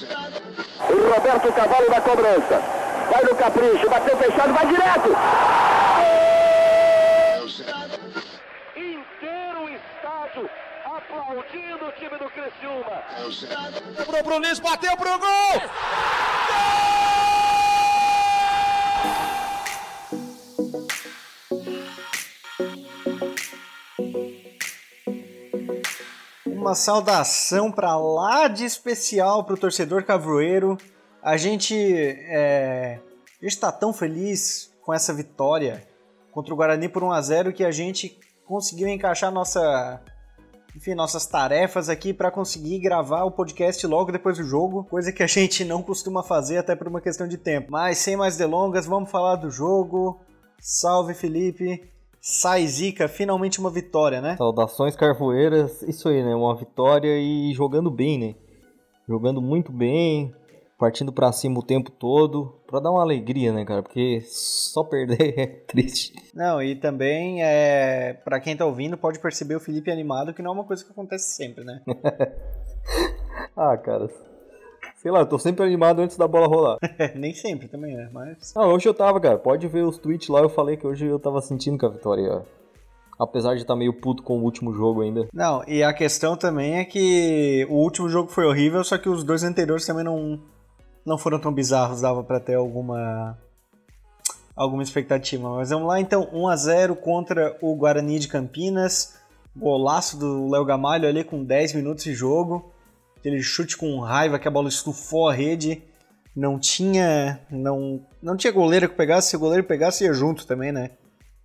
O Roberto Cavalo da cobrança. Vai no capricho, bateu fechado, vai direto. Inteiro o estádio aplaudindo o time do Criciúma. Lembrou pro Luiz, bateu pro gol! Uma saudação para lá de especial para o torcedor cavroeiro. A gente é, está tão feliz com essa vitória contra o Guarani por 1 a 0 que a gente conseguiu encaixar nossa, enfim, nossas tarefas aqui para conseguir gravar o podcast logo depois do jogo, coisa que a gente não costuma fazer até por uma questão de tempo. Mas sem mais delongas, vamos falar do jogo. Salve Felipe. Sai Zica, finalmente uma vitória, né? Saudações carvoeiras, isso aí, né? Uma vitória e jogando bem, né? Jogando muito bem, partindo para cima o tempo todo, para dar uma alegria, né, cara? Porque só perder é triste. Não, e também, é, para quem tá ouvindo, pode perceber o Felipe animado, que não é uma coisa que acontece sempre, né? ah, cara. Sei lá, eu tô sempre animado antes da bola rolar. Nem sempre também, né? Mas. Ah, hoje eu tava, cara. Pode ver os tweets lá, eu falei que hoje eu tava sentindo que a vitória. Apesar de estar tá meio puto com o último jogo ainda. Não, e a questão também é que o último jogo foi horrível, só que os dois anteriores também não, não foram tão bizarros, dava para ter alguma alguma expectativa. Mas vamos lá então, 1 a 0 contra o Guarani de Campinas. Golaço do Léo Gamalho ali com 10 minutos de jogo aquele chute com raiva que a bola estufou a rede. Não tinha, não, não tinha goleiro que pegasse, se o goleiro pegasse ia junto também, né?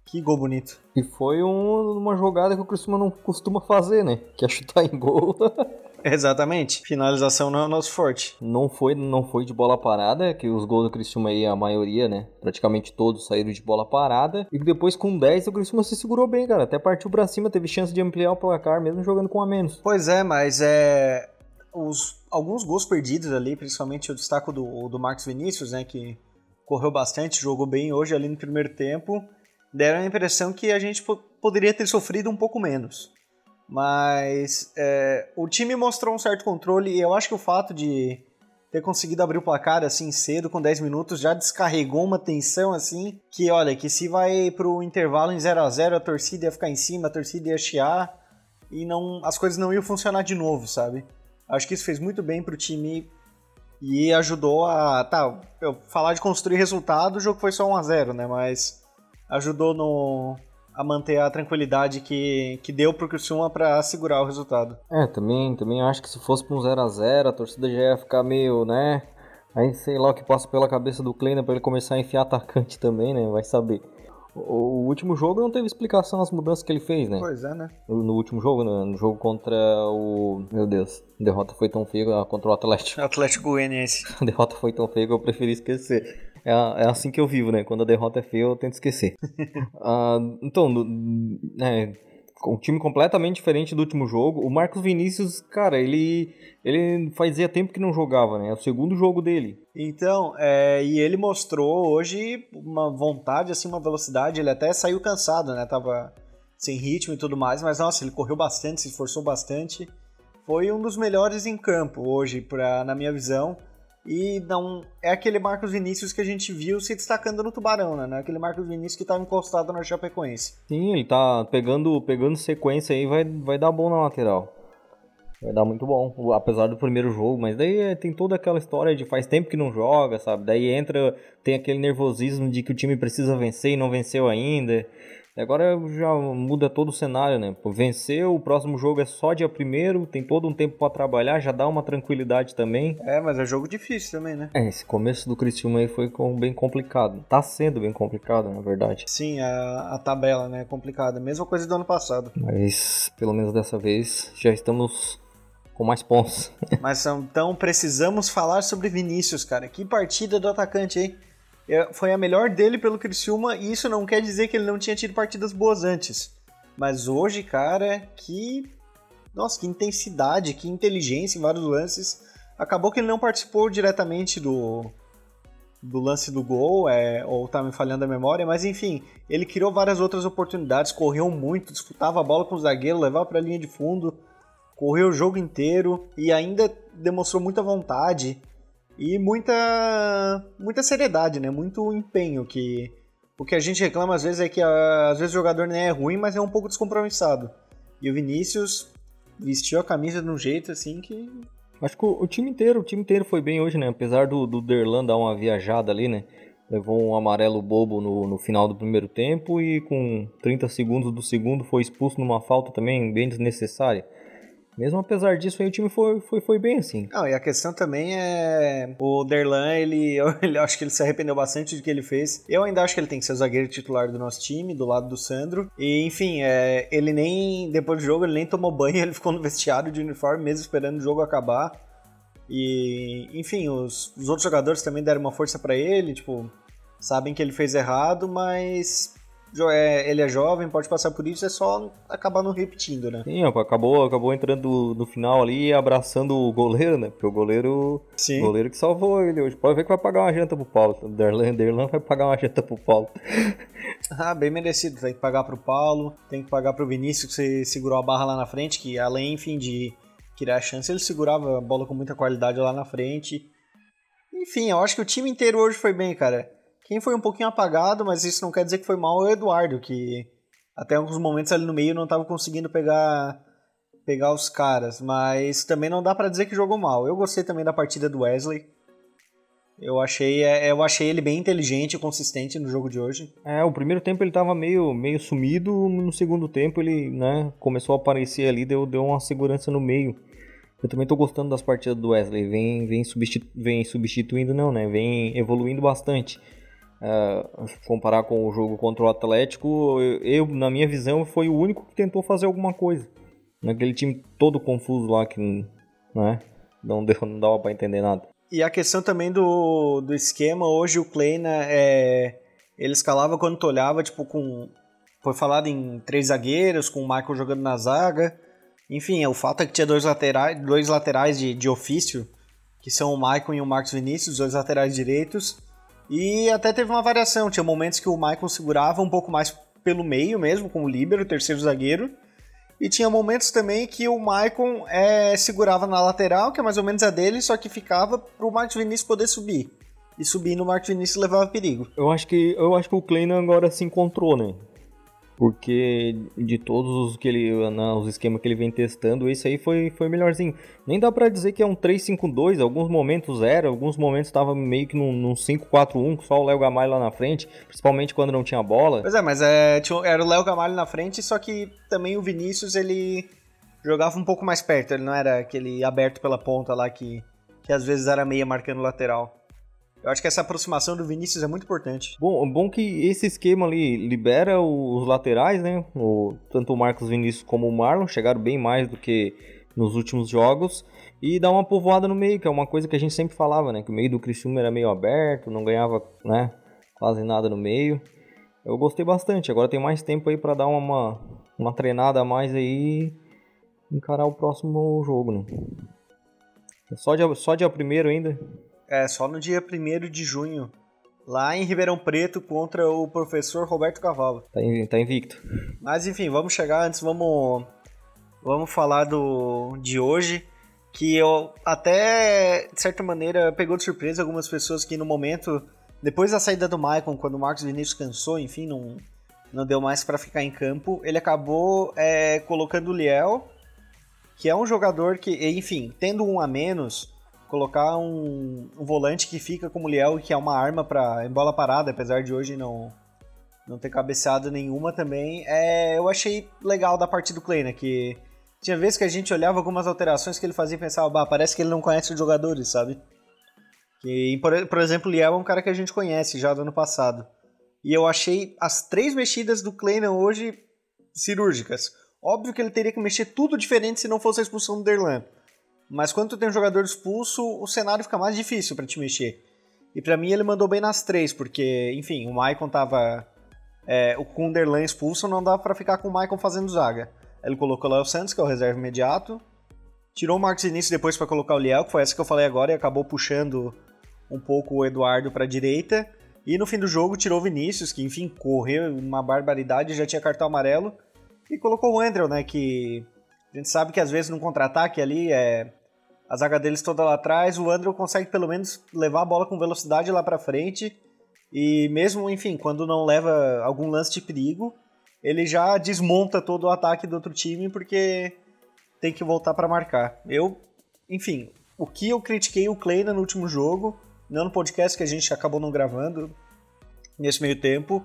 Que gol bonito. E foi um, uma jogada que o Criciúma não costuma fazer, né? Que é chutar em gol. Exatamente. Finalização não é o nosso forte. Não foi, não foi de bola parada, que os gols do Criciúma aí, a maioria, né? Praticamente todos saíram de bola parada. E depois com 10 o Criciúma se segurou bem, cara. Até partiu pra cima, teve chance de ampliar o placar, mesmo jogando com a menos. Pois é, mas é os, alguns gols perdidos ali, principalmente o destaco do, do Marcos Vinícius, né, que correu bastante, jogou bem hoje ali no primeiro tempo, deram a impressão que a gente poderia ter sofrido um pouco menos. Mas é, o time mostrou um certo controle e eu acho que o fato de ter conseguido abrir o placar assim cedo, com 10 minutos, já descarregou uma tensão assim, que olha, que se vai pro intervalo em 0 a 0 a torcida ia ficar em cima, a torcida ia chiar e não, as coisas não iam funcionar de novo, sabe? Acho que isso fez muito bem pro time e ajudou a. Tá, eu falar de construir resultado, o jogo foi só 1 a 0 né? Mas ajudou no, a manter a tranquilidade que, que deu pro Criciúma para segurar o resultado. É, também, também acho que se fosse pra um 0 a 0 a torcida já ia ficar meio, né? Aí sei lá o que passa pela cabeça do Kleiner para ele começar a enfiar atacante também, né? Vai saber. O último jogo não teve explicação as mudanças que ele fez, né? Pois é, né? No, último jogo, no, no, jogo contra o. Meu Deus, a derrota foi tão feia contra o Atlético. Atlético Goianiense. A derrota foi tão feia que eu preferi esquecer. É, é assim que eu vivo, né? Quando a derrota é feia, eu tento esquecer. uh, então, né, um time completamente diferente do último jogo. O Marcos Vinícius, cara, ele ele fazia tempo que não jogava, né? É o segundo jogo dele. Então, é, e ele mostrou hoje uma vontade, assim, uma velocidade. Ele até saiu cansado, né? Tava sem ritmo e tudo mais, mas nossa, ele correu bastante, se esforçou bastante. Foi um dos melhores em campo hoje, pra, na minha visão. E não é aquele Marcos Vinícius que a gente viu se destacando no Tubarão, né? Não é aquele Marcos Vinícius que estava encostado na Chapecoense. Sim, ele tá pegando, pegando sequência aí, vai, vai dar bom na lateral. Vai dar muito bom, apesar do primeiro jogo, mas daí é, tem toda aquela história de faz tempo que não joga, sabe? Daí entra, tem aquele nervosismo de que o time precisa vencer e não venceu ainda. Agora já muda todo o cenário, né? Venceu, o próximo jogo é só dia primeiro, tem todo um tempo para trabalhar, já dá uma tranquilidade também. É, mas é jogo difícil também, né? É, esse começo do Criciúma aí foi bem complicado. Tá sendo bem complicado, na verdade. Sim, a, a tabela, né, é complicada. Mesma coisa do ano passado. Mas, pelo menos dessa vez, já estamos com mais pontos. mas então precisamos falar sobre Vinícius, cara. Que partida do atacante, hein? É, foi a melhor dele pelo Criciúma e isso não quer dizer que ele não tinha tido partidas boas antes. Mas hoje, cara, que. Nossa, que intensidade, que inteligência em vários lances. Acabou que ele não participou diretamente do, do lance do gol, é, ou tá me falhando a memória, mas enfim, ele criou várias outras oportunidades, correu muito, disputava a bola com o zagueiro, levava para a linha de fundo, correu o jogo inteiro e ainda demonstrou muita vontade e muita muita seriedade, né? Muito empenho que o que a gente reclama às vezes é que às vezes o jogador nem é ruim, mas é um pouco descompromissado. E o Vinícius vestiu a camisa de um jeito assim que Acho que o, o time inteiro, o time inteiro foi bem hoje, né? Apesar do, do Derlan dar uma viajada ali, né? Levou um amarelo bobo no, no final do primeiro tempo e com 30 segundos do segundo foi expulso numa falta também bem desnecessária. Mesmo apesar disso, aí o time foi, foi, foi bem assim. Não, e a questão também é. O Derlan, ele, eu, ele acho que ele se arrependeu bastante do que ele fez. Eu ainda acho que ele tem que ser o zagueiro titular do nosso time, do lado do Sandro. E, enfim, é, ele nem. Depois do jogo, ele nem tomou banho, ele ficou no vestiário de uniforme, mesmo esperando o jogo acabar. E, enfim, os, os outros jogadores também deram uma força para ele, tipo, sabem que ele fez errado, mas ele é jovem, pode passar por isso, é só acabar não repetindo, né? Sim, acabou, acabou entrando no final ali e abraçando o goleiro, né? Porque o goleiro. Sim. Goleiro que salvou ele hoje. Pode ver que vai pagar uma janta pro Paulo. O Derlan, Derlan vai pagar uma janta pro Paulo. ah, bem merecido. Tem que pagar pro Paulo, tem que pagar pro Vinícius que segurou a barra lá na frente, que além, enfim, de criar chance, ele segurava a bola com muita qualidade lá na frente. Enfim, eu acho que o time inteiro hoje foi bem, cara. Quem foi um pouquinho apagado, mas isso não quer dizer que foi mal, é o Eduardo, que até alguns momentos ali no meio não estava conseguindo pegar pegar os caras, mas também não dá para dizer que jogou mal. Eu gostei também da partida do Wesley. Eu achei, é, eu achei ele bem inteligente e consistente no jogo de hoje. É, o primeiro tempo ele tava meio, meio sumido, no segundo tempo ele, né, começou a aparecer ali, deu, deu uma segurança no meio. Eu também tô gostando das partidas do Wesley, vem, vem, substitu vem substituindo não, né, vem evoluindo bastante. Uh, comparar com o jogo contra o Atlético, eu, eu, na minha visão, foi o único que tentou fazer alguma coisa. Naquele time todo confuso lá que né, não, deu, não dava para entender nada. E a questão também do, do esquema, hoje o Kleina, é, ele escalava quando tu olhava, tipo, com. Foi falado em três zagueiros, com o Michael jogando na zaga. Enfim, o fato é que tinha dois laterais, dois laterais de, de ofício, que são o Michael e o Marcos Vinícius, dois laterais direitos. E até teve uma variação, tinha momentos que o Michael segurava um pouco mais pelo meio mesmo, como líbero, terceiro zagueiro. E tinha momentos também que o Maicon é, segurava na lateral, que é mais ou menos a dele, só que ficava pro Marcos Vinícius poder subir. E subindo o Marcos Vinícius levava perigo. Eu acho que eu acho que o Kleina agora se encontrou, né? Porque de todos os que ele, né, os esquemas que ele vem testando, esse aí foi, foi melhorzinho. Nem dá para dizer que é um 3-5-2, alguns momentos era, alguns momentos estava meio que num, num 5-4-1, só o Léo Gamalho lá na frente, principalmente quando não tinha bola. Pois é, mas é, era o Léo Gamalho na frente, só que também o Vinícius ele jogava um pouco mais perto, ele não era aquele aberto pela ponta lá que, que às vezes era meia marcando lateral. Eu acho que essa aproximação do Vinícius é muito importante. Bom, bom que esse esquema ali libera os laterais, né? O, tanto o Marcos Vinícius como o Marlon chegaram bem mais do que nos últimos jogos e dá uma povoada no meio, que é uma coisa que a gente sempre falava, né? Que o meio do Criciúma era meio aberto, não ganhava, né? Quase nada no meio. Eu gostei bastante. Agora tem mais tempo aí para dar uma, uma treinada a mais aí encarar o próximo jogo, né? Só dia, só dia primeiro ainda. É, só no dia 1 de junho, lá em Ribeirão Preto, contra o professor Roberto Cavalo. Tá, tá invicto. Mas enfim, vamos chegar antes, vamos, vamos falar do de hoje, que eu até, de certa maneira, pegou de surpresa algumas pessoas que no momento, depois da saída do Maicon, quando o Marcos Vinícius cansou, enfim, não, não deu mais para ficar em campo, ele acabou é, colocando o Liel, que é um jogador que, enfim, tendo um a menos colocar um, um, volante que fica como Liel, que é uma arma para em bola parada, apesar de hoje não não ter cabeceado nenhuma também, é, eu achei legal da parte do Kleina, que tinha vezes que a gente olhava algumas alterações que ele fazia e pensava, bah, parece que ele não conhece os jogadores, sabe? Que, por, por exemplo, Liel é um cara que a gente conhece já do ano passado. E eu achei as três mexidas do Kleina hoje cirúrgicas. Óbvio que ele teria que mexer tudo diferente se não fosse a expulsão do Derlan. Mas quando tu tem um jogador expulso, o cenário fica mais difícil para te mexer. E para mim ele mandou bem nas três, porque, enfim, o Maicon tava. É, o Kunderlan expulso, não dava para ficar com o Maicon fazendo zaga. Ele colocou o Léo Santos, que é o reserva imediato. Tirou o Marcos Início depois para colocar o Liel, que foi essa que eu falei agora, e acabou puxando um pouco o Eduardo para direita. E no fim do jogo tirou o Vinícius, que enfim correu uma barbaridade, já tinha cartão amarelo. E colocou o Andrew, né, que a gente sabe que às vezes no contra-ataque ali é a zaga deles toda lá atrás, o Andrew consegue pelo menos levar a bola com velocidade lá para frente. E mesmo, enfim, quando não leva algum lance de perigo, ele já desmonta todo o ataque do outro time porque tem que voltar para marcar. Eu, enfim, o que eu critiquei o Kleina no último jogo, não no podcast que a gente acabou não gravando nesse meio tempo,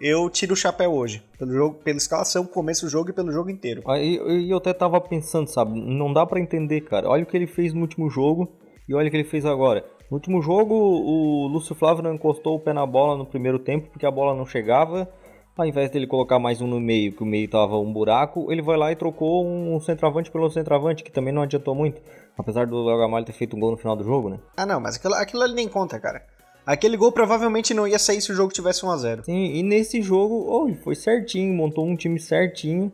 eu tiro o chapéu hoje. Pelo jogo, pela escalação, começo do jogo e pelo jogo inteiro. Aí eu até tava pensando, sabe? Não dá para entender, cara. Olha o que ele fez no último jogo e olha o que ele fez agora. No último jogo, o Lúcio Flávio não encostou o pé na bola no primeiro tempo porque a bola não chegava. Ao invés dele colocar mais um no meio, que o meio tava um buraco, ele vai lá e trocou um centroavante pelo centroavante, que também não adiantou muito. Apesar do Léo Gamalho ter feito um gol no final do jogo, né? Ah, não, mas aquilo, aquilo ali nem conta, cara. Aquele gol provavelmente não ia sair se o jogo tivesse 1x0. Sim, e nesse jogo, oh, foi certinho, montou um time certinho.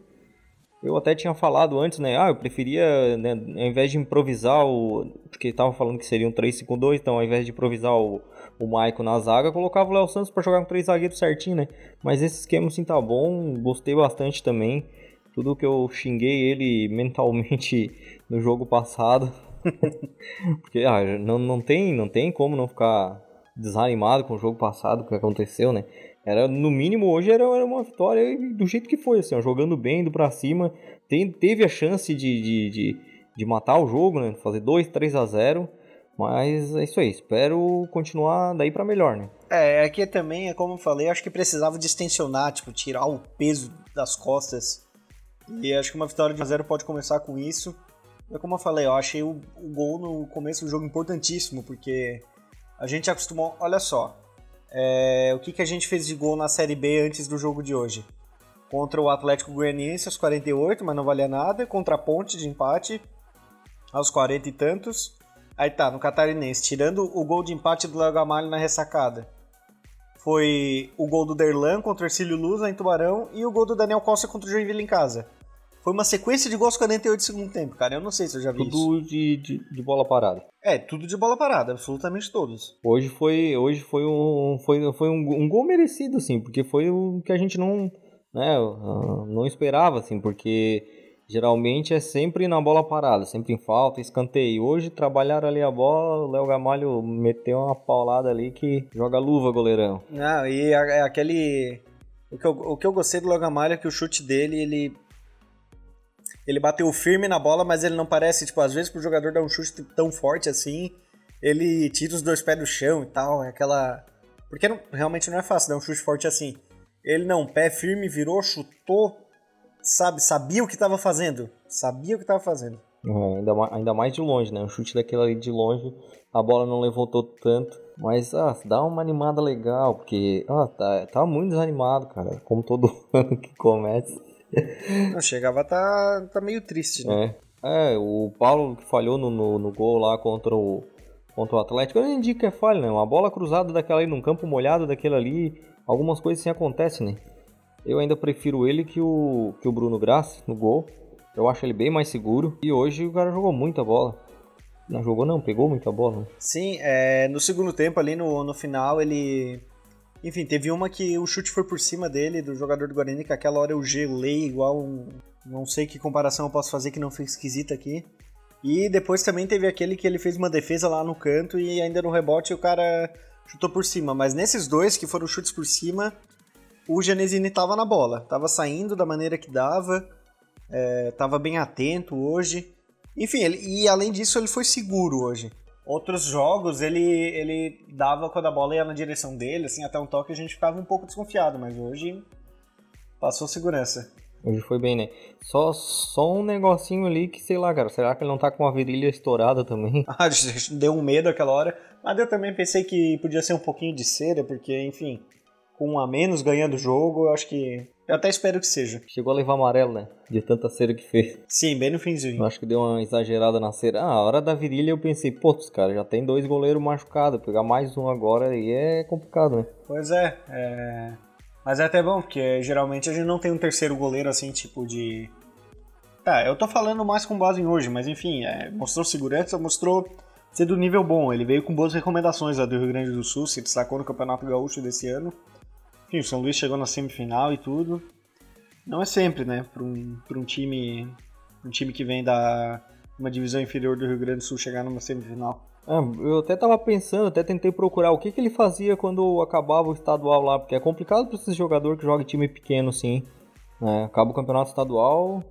Eu até tinha falado antes, né? Ah, eu preferia, né, ao invés de improvisar o. Porque tava falando que seria um 3-5-2, então ao invés de improvisar o, o Maicon na zaga, colocava o Léo Santos para jogar com três zagueiros certinho, né? Mas esse esquema assim tá bom, gostei bastante também. Tudo que eu xinguei ele mentalmente no jogo passado. porque ah, não, não, tem, não tem como não ficar desanimado com o jogo passado que aconteceu, né? Era, no mínimo, hoje era, era uma vitória do jeito que foi, assim, ó, jogando bem, indo pra cima. Tem, teve a chance de, de, de, de, matar o jogo, né? Fazer 2, 3 a 0 Mas é isso aí, espero continuar daí para melhor, né? É, aqui também, é como eu falei, acho que precisava distensionar, tipo, tirar o peso das costas. E acho que uma vitória de 1 0 pode começar com isso. É como eu falei, eu achei o, o gol no começo do jogo importantíssimo, porque a gente acostumou. Olha só. É, o que, que a gente fez de gol na Série B antes do jogo de hoje? Contra o Atlético Goianiense aos 48, mas não valia nada. Contra a Ponte de empate aos 40 e tantos. Aí tá, no Catarinense, tirando o gol de empate do Léo Gamalho na ressacada. Foi o gol do Derlan contra o Ercílio Luz em Tubarão e o gol do Daniel Costa contra o Joinville em casa. Foi uma sequência de gols 48 de segundo tempo, cara. Eu não sei se eu já vi tudo isso. De, de, de, bola parada. É, tudo de bola parada, absolutamente todos. Hoje foi, hoje foi, um, foi, foi um, um gol merecido, assim, porque foi o que a gente não, né, não esperava, assim, porque geralmente é sempre na bola parada, sempre em falta, escanteio. Hoje trabalharam ali a bola, o Léo Gamalho meteu uma paulada ali que joga luva, goleirão. Não, e é aquele... O que, eu, o que eu gostei do Léo Gamalho é que o chute dele, ele ele bateu firme na bola, mas ele não parece, tipo, às vezes pro jogador dar um chute tão forte assim, ele tira os dois pés do chão e tal, é aquela... Porque não, realmente não é fácil dar um chute forte assim. Ele não, pé firme, virou, chutou, sabe, sabia o que estava fazendo. Sabia o que estava fazendo. É, ainda, mais, ainda mais de longe, né? Um chute daquele ali de longe, a bola não levantou tanto. Mas, ah, dá uma animada legal, porque, ah, tá, tá muito desanimado, cara. Como todo ano que começa. Não, chegava a tá, tá meio triste, né? É. é, o Paulo que falhou no, no, no, gol lá contra o, contra o Atlético, eu não indico que é falha, né? Uma bola cruzada daquela aí, num campo molhado daquele ali, algumas coisas assim acontecem, né? Eu ainda prefiro ele que o, que o Bruno Grassi no gol. Eu acho ele bem mais seguro. E hoje o cara jogou muita bola. Não jogou não, pegou muita bola. Né? Sim, é, no segundo tempo ali no, no final ele enfim, teve uma que o chute foi por cima dele, do jogador do Guarani, que aquela hora eu gelei igual um. Não sei que comparação eu posso fazer que não foi esquisita aqui. E depois também teve aquele que ele fez uma defesa lá no canto e ainda no rebote o cara chutou por cima. Mas nesses dois que foram chutes por cima, o Genesini tava na bola. Tava saindo da maneira que dava, é, tava bem atento hoje. Enfim, ele, e além disso ele foi seguro hoje. Outros jogos ele, ele dava quando a bola ia na direção dele, assim, até um toque a gente ficava um pouco desconfiado, mas hoje passou segurança. Hoje foi bem, né? Só, só um negocinho ali que, sei lá, cara, será que ele não tá com a virilha estourada também? Ah, deu um medo aquela hora, mas eu também pensei que podia ser um pouquinho de cera, porque, enfim, com um a menos ganhando o jogo, eu acho que eu até espero que seja. Chegou a levar amarelo, né? De tanta cera que fez. Sim, bem no finzinho. Eu acho que deu uma exagerada na cera. Ah, a hora da virilha eu pensei, pô, cara, já tem dois goleiros machucados. Pegar mais um agora aí é complicado, né? Pois é, é... Mas é até bom, porque geralmente a gente não tem um terceiro goleiro assim, tipo de. Tá, eu tô falando mais com base em hoje, mas enfim, é... mostrou segurança, mostrou ser do nível bom. Ele veio com boas recomendações lá do Rio Grande do Sul, se destacou no Campeonato Gaúcho desse ano. Enfim, o São Luís chegou na semifinal e tudo. Não é sempre, né? Para um, um time um time que vem da, uma divisão inferior do Rio Grande do Sul chegar numa semifinal. É, eu até tava pensando, até tentei procurar o que, que ele fazia quando acabava o estadual lá, porque é complicado para esse jogador que joga em time pequeno, sim. É, acaba o campeonato estadual,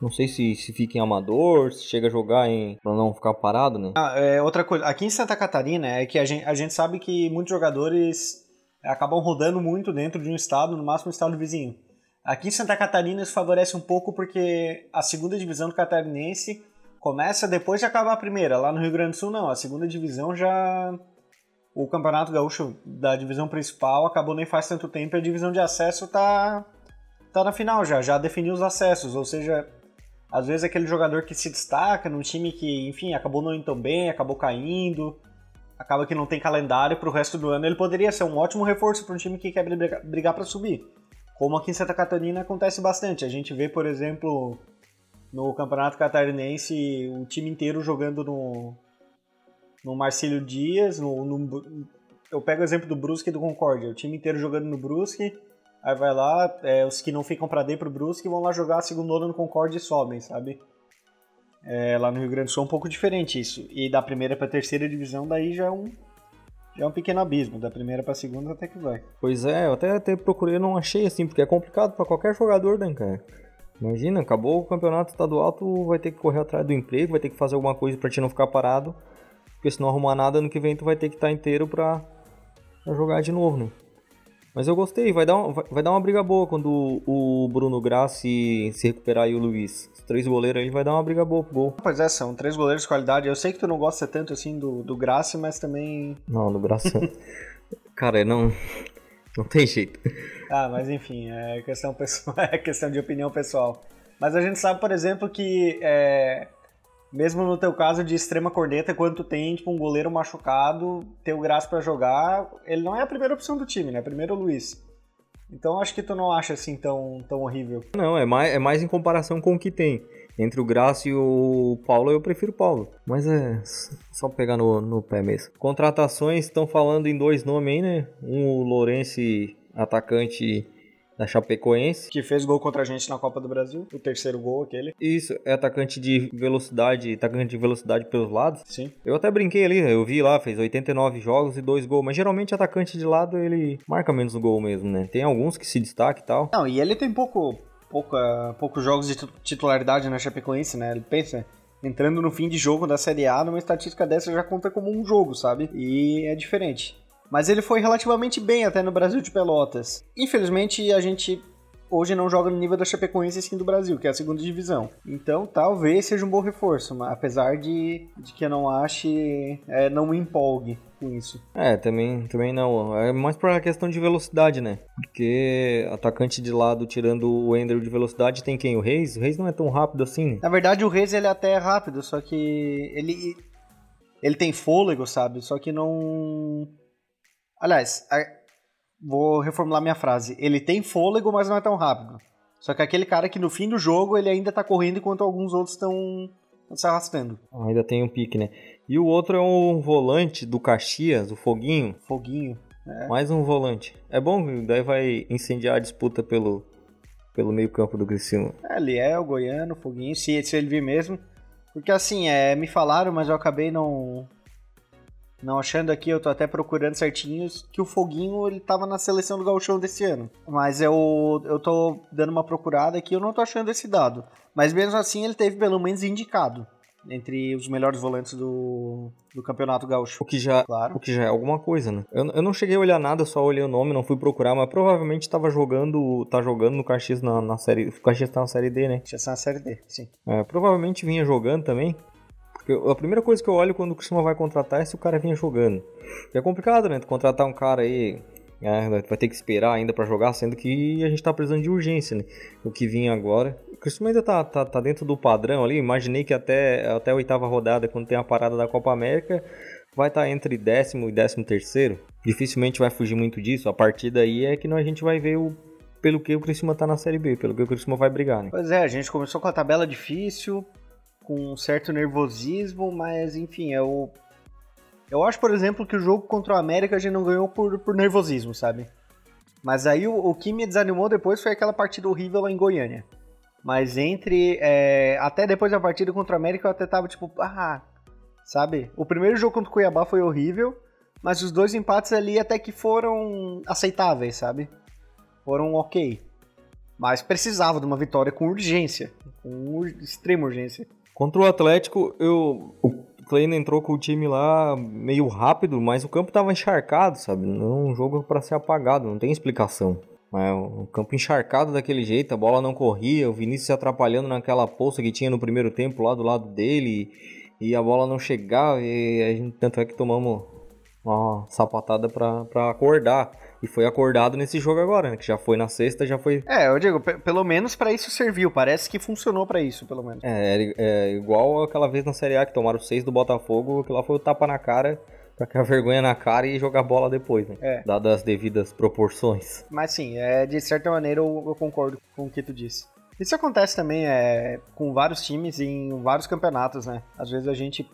não sei se, se fica em amador, se chega a jogar em. pra não ficar parado, né? Ah, é, outra coisa, aqui em Santa Catarina é que a gente, a gente sabe que muitos jogadores acabam rodando muito dentro de um estado, no máximo um estado vizinho. Aqui em Santa Catarina isso favorece um pouco porque a segunda divisão do catarinense começa depois de acabar a primeira. Lá no Rio Grande do Sul não, a segunda divisão já o Campeonato Gaúcho da divisão principal acabou nem faz tanto tempo e a divisão de acesso tá tá na final já, já definiu os acessos, ou seja, às vezes aquele jogador que se destaca num time que, enfim, acabou não indo tão bem, acabou caindo, acaba que não tem calendário para o resto do ano, ele poderia ser um ótimo reforço para um time que quer brigar, brigar para subir. Como aqui em Santa Catarina acontece bastante. A gente vê, por exemplo, no Campeonato Catarinense, o time inteiro jogando no, no Marcílio Dias, no, no, eu pego o exemplo do Brusque e do Concórdia, o time inteiro jogando no Brusque, aí vai lá, é, os que não ficam para D pro Brusque vão lá jogar a segunda no Concórdia e sobem, sabe? É, lá no Rio Grande do Sul é um pouco diferente isso. E da primeira para terceira divisão, daí já é um, já é um pequeno abismo. Da primeira para segunda até que vai. Pois é, eu até, até procurei não achei assim, porque é complicado para qualquer jogador, né, cara? Imagina, acabou o campeonato estadual, tu vai ter que correr atrás do emprego, vai ter que fazer alguma coisa para te não ficar parado. Porque se não arrumar nada, ano que vem tu vai ter que estar tá inteiro pra jogar de novo, né? Mas eu gostei, vai dar, uma, vai, vai dar uma briga boa quando o, Bruno Grassi se recuperar e o Luiz. Os três goleiros aí vai dar uma briga boa pro gol. Pois é, são três goleiros de qualidade. Eu sei que tu não gosta tanto assim do, do Grassi, mas também. Não, do Grassi. Cara, não. Não tem jeito. Ah, mas enfim, é questão pessoal, é questão de opinião pessoal. Mas a gente sabe, por exemplo, que é, mesmo no teu caso de extrema corneta, quando tu tem tipo, um goleiro machucado, ter o Graça para jogar, ele não é a primeira opção do time, né? Primeiro o Luiz. Então acho que tu não acha assim tão, tão horrível. Não, é mais, é mais em comparação com o que tem. Entre o Graça e o Paulo, eu prefiro o Paulo. Mas é só pegar no, no pé mesmo. Contratações, estão falando em dois nomes aí, né? Um, o Lourenço, atacante da Chapecoense. Que fez gol contra a gente na Copa do Brasil, o terceiro gol aquele. Isso, é atacante de velocidade, atacante de velocidade pelos lados. Sim. Eu até brinquei ali, eu vi lá, fez 89 jogos e dois gols, mas geralmente atacante de lado ele marca menos no gol mesmo, né? Tem alguns que se destacam e tal. Não, e ele tem pouco, pouca, poucos jogos de titularidade na Chapecoense, né? Ele pensa, entrando no fim de jogo da Série A, numa estatística dessa já conta como um jogo, sabe? E é diferente. Mas ele foi relativamente bem até no Brasil de Pelotas. Infelizmente, a gente hoje não joga no nível da Chapecoense sim do Brasil, que é a segunda divisão. Então, talvez seja um bom reforço, apesar de, de que eu não ache, é, não me empolgue com isso. É, também, também não. É mais por uma questão de velocidade, né? Porque atacante de lado, tirando o Ender de velocidade, tem quem? O Reis? O Reis não é tão rápido assim. Na verdade, o Reis ele até é rápido, só que ele ele tem fôlego, sabe? Só que não Aliás, vou reformular minha frase. Ele tem fôlego, mas não é tão rápido. Só que aquele cara que no fim do jogo ele ainda tá correndo enquanto alguns outros estão se arrastando. Ainda tem um pique, né? E o outro é um volante do Caxias, o Foguinho. Foguinho. É. Mais um volante. É bom, daí vai incendiar a disputa pelo, pelo meio campo do Criciúma. É, ele é o Goiano, o Foguinho, se, se ele vir mesmo. Porque assim, é, me falaram, mas eu acabei não, não achando aqui, eu tô até procurando certinho que o Foguinho ele tava na seleção do Gauchão desse ano. Mas eu, eu tô dando uma procurada aqui, eu não tô achando esse dado. Mas mesmo assim ele teve pelo menos indicado entre os melhores volantes do, do Campeonato Gaúcho. O que já, claro. o que já é alguma coisa, né? Eu, eu não cheguei a olhar nada, só olhei o nome, não fui procurar, mas provavelmente estava jogando, tá jogando no Caxias na, na série, o Caxias tá na série D, né? Caxias tá na série D, sim. É, provavelmente vinha jogando também. Porque a primeira coisa que eu olho quando o Criciúma vai contratar é se o cara vinha jogando. E é complicado, né? contratar um cara aí, é, vai ter que esperar ainda para jogar, sendo que a gente tá precisando de urgência, né? O que vinha agora. O Criciúma ainda tá, tá, tá dentro do padrão ali. Imaginei que até, até a oitava rodada, quando tem a parada da Copa América, vai estar tá entre décimo e décimo terceiro. Dificilmente vai fugir muito disso. A partir daí é que a gente vai ver o pelo que o Criciúma tá na Série B, pelo que o Criciúma vai brigar, né? Pois é, a gente começou com a tabela difícil, com um certo nervosismo, mas enfim, eu. Eu acho, por exemplo, que o jogo contra o América a gente não ganhou por, por nervosismo, sabe? Mas aí o, o que me desanimou depois foi aquela partida horrível lá em Goiânia. Mas entre. É, até depois da partida contra o América eu até tava tipo, ah, sabe? O primeiro jogo contra o Cuiabá foi horrível, mas os dois empates ali até que foram aceitáveis, sabe? Foram ok. Mas precisava de uma vitória com urgência, com extrema urgência. Contra o Atlético, eu, o Kleina entrou com o time lá meio rápido, mas o campo tava encharcado, sabe? Não é um jogo para ser apagado, não tem explicação. Mas o campo encharcado daquele jeito, a bola não corria, o Vinícius se atrapalhando naquela poça que tinha no primeiro tempo lá do lado dele, e a bola não chegava, e a gente, tanto é que tomamos uma sapatada para acordar. E foi acordado nesse jogo agora, né? Que já foi na sexta, já foi. É, eu digo, pelo menos para isso serviu. Parece que funcionou para isso, pelo menos. É, é, é, igual aquela vez na Série A que tomaram seis do Botafogo, que lá foi o tapa na cara, pra a vergonha na cara e jogar bola depois, né? É. Dadas as devidas proporções. Mas sim, é, de certa maneira eu, eu concordo com o que tu disse. Isso acontece também é, com vários times em vários campeonatos, né? Às vezes a gente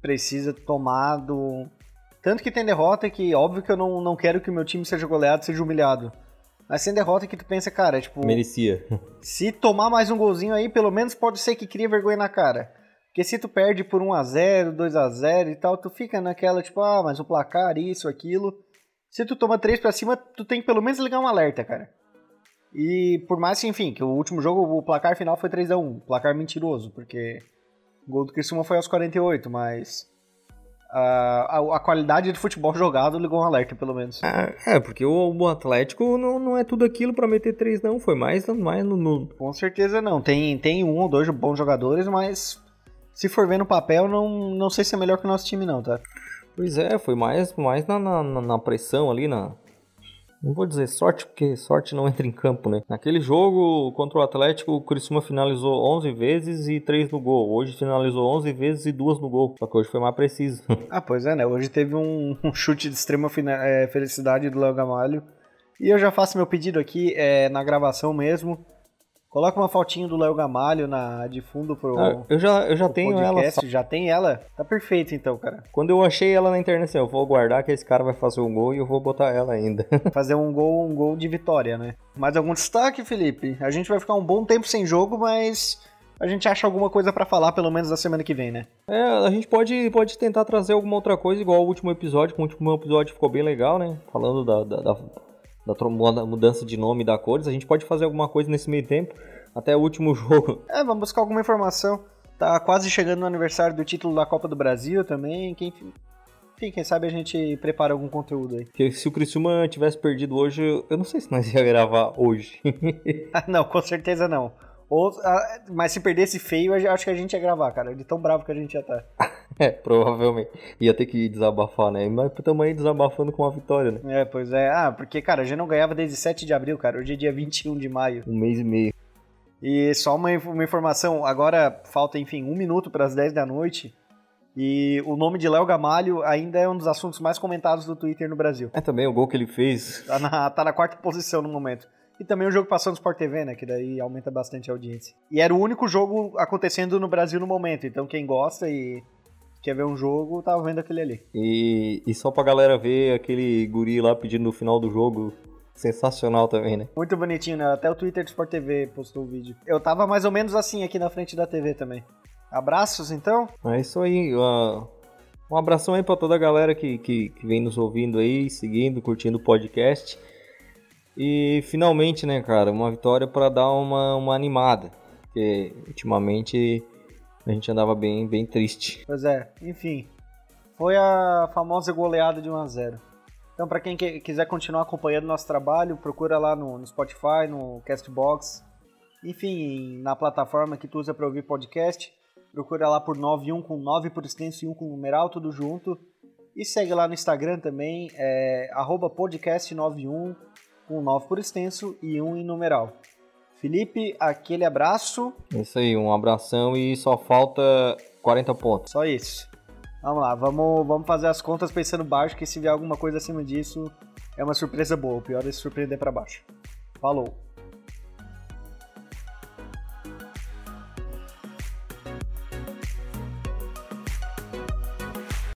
precisa tomar do, tanto que tem derrota que, óbvio que eu não, não quero que o meu time seja goleado, seja humilhado. Mas tem derrota que tu pensa, cara, tipo. Merecia. Se tomar mais um golzinho aí, pelo menos pode ser que cria vergonha na cara. Porque se tu perde por 1x0, 2x0 e tal, tu fica naquela, tipo, ah, mas o placar, isso, aquilo. Se tu toma 3 pra cima, tu tem que pelo menos ligar um alerta, cara. E por mais que, enfim, que o último jogo, o placar final foi 3x1. Placar mentiroso, porque o gol do Criciúma foi aos 48, mas a, a, qualidade de futebol jogado ligou um alerta, pelo menos. É, é porque o, o, Atlético não, não é tudo aquilo para meter três, não. Foi mais, mais no, no, Com certeza não. Tem, tem um ou dois bons jogadores, mas se for ver no papel, não, não sei se é melhor que o nosso time, não, tá? Pois é, foi mais, mais na, na, na pressão ali, na, não vou dizer sorte, porque sorte não entra em campo, né? Naquele jogo contra o Atlético, o Criciúma finalizou 11 vezes e 3 no gol. Hoje finalizou 11 vezes e 2 no gol. Só que hoje foi mais preciso. ah, pois é, né? Hoje teve um, um chute de extrema é, felicidade do Léo Gamalho. E eu já faço meu pedido aqui é, na gravação mesmo. Coloca uma fotinho do Léo Gamalho na, de fundo pro. Ah, eu já, eu já tenho podcast. ela. Já tem ela? Tá perfeito então, cara. Quando eu achei ela na internet, assim, eu vou guardar que esse cara vai fazer um gol e eu vou botar ela ainda. fazer um gol, um gol de vitória, né? Mais algum destaque, Felipe? A gente vai ficar um bom tempo sem jogo, mas a gente acha alguma coisa para falar, pelo menos na semana que vem, né? É, a gente pode, pode tentar trazer alguma outra coisa, igual o último episódio, que o último episódio ficou bem legal, né? Falando da, da, da, da mudança de nome da cores. A gente pode fazer alguma coisa nesse meio tempo até o último jogo. É, vamos buscar alguma informação. Tá quase chegando no aniversário do título da Copa do Brasil também. Quem, enfim, quem sabe a gente prepara algum conteúdo aí. Porque se o Criciúma tivesse perdido hoje, eu não sei se nós ia gravar hoje. Ah, não, com certeza não. Ou, ah, mas se perdesse feio, acho que a gente ia gravar, cara. De tão bravo que a gente ia estar. Tá. é, provavelmente. Ia ter que desabafar, né? Mas também desabafando com a vitória, né? É, pois é. Ah, porque, cara, a gente não ganhava desde 7 de abril, cara. Hoje é dia 21 de maio. Um mês e meio. E só uma, uma informação, agora falta, enfim, um minuto para as 10 da noite. E o nome de Léo Gamalho ainda é um dos assuntos mais comentados do Twitter no Brasil. É também o gol que ele fez. Tá na, tá na quarta posição no momento. E também o jogo passou no Sport TV, né? Que daí aumenta bastante a audiência. E era o único jogo acontecendo no Brasil no momento. Então quem gosta e quer ver um jogo, tava vendo aquele ali. E, e só pra galera ver aquele guri lá pedindo no final do jogo Sensacional também, né? Muito bonitinho, né? Até o Twitter do Sport TV postou o vídeo. Eu tava mais ou menos assim aqui na frente da TV também. Abraços, então? É isso aí. Uh, um abração aí pra toda a galera que, que, que vem nos ouvindo aí, seguindo, curtindo o podcast. E finalmente, né, cara, uma vitória para dar uma, uma animada. Porque ultimamente a gente andava bem, bem triste. Pois é, enfim. Foi a famosa goleada de 1 a 0 então, para quem quiser continuar acompanhando nosso trabalho, procura lá no, no Spotify, no Castbox, enfim, na plataforma que tu usa para ouvir podcast. Procura lá por 91 com 9 por extenso e 1 com numeral, tudo junto. E segue lá no Instagram também, é podcast91 com 9 por extenso e 1 em numeral. Felipe, aquele abraço. Isso aí, um abração e só falta 40 pontos. Só isso. Vamos lá, vamos, vamos fazer as contas pensando baixo, que se vier alguma coisa acima disso, é uma surpresa boa. O pior é se surpreender para baixo. Falou!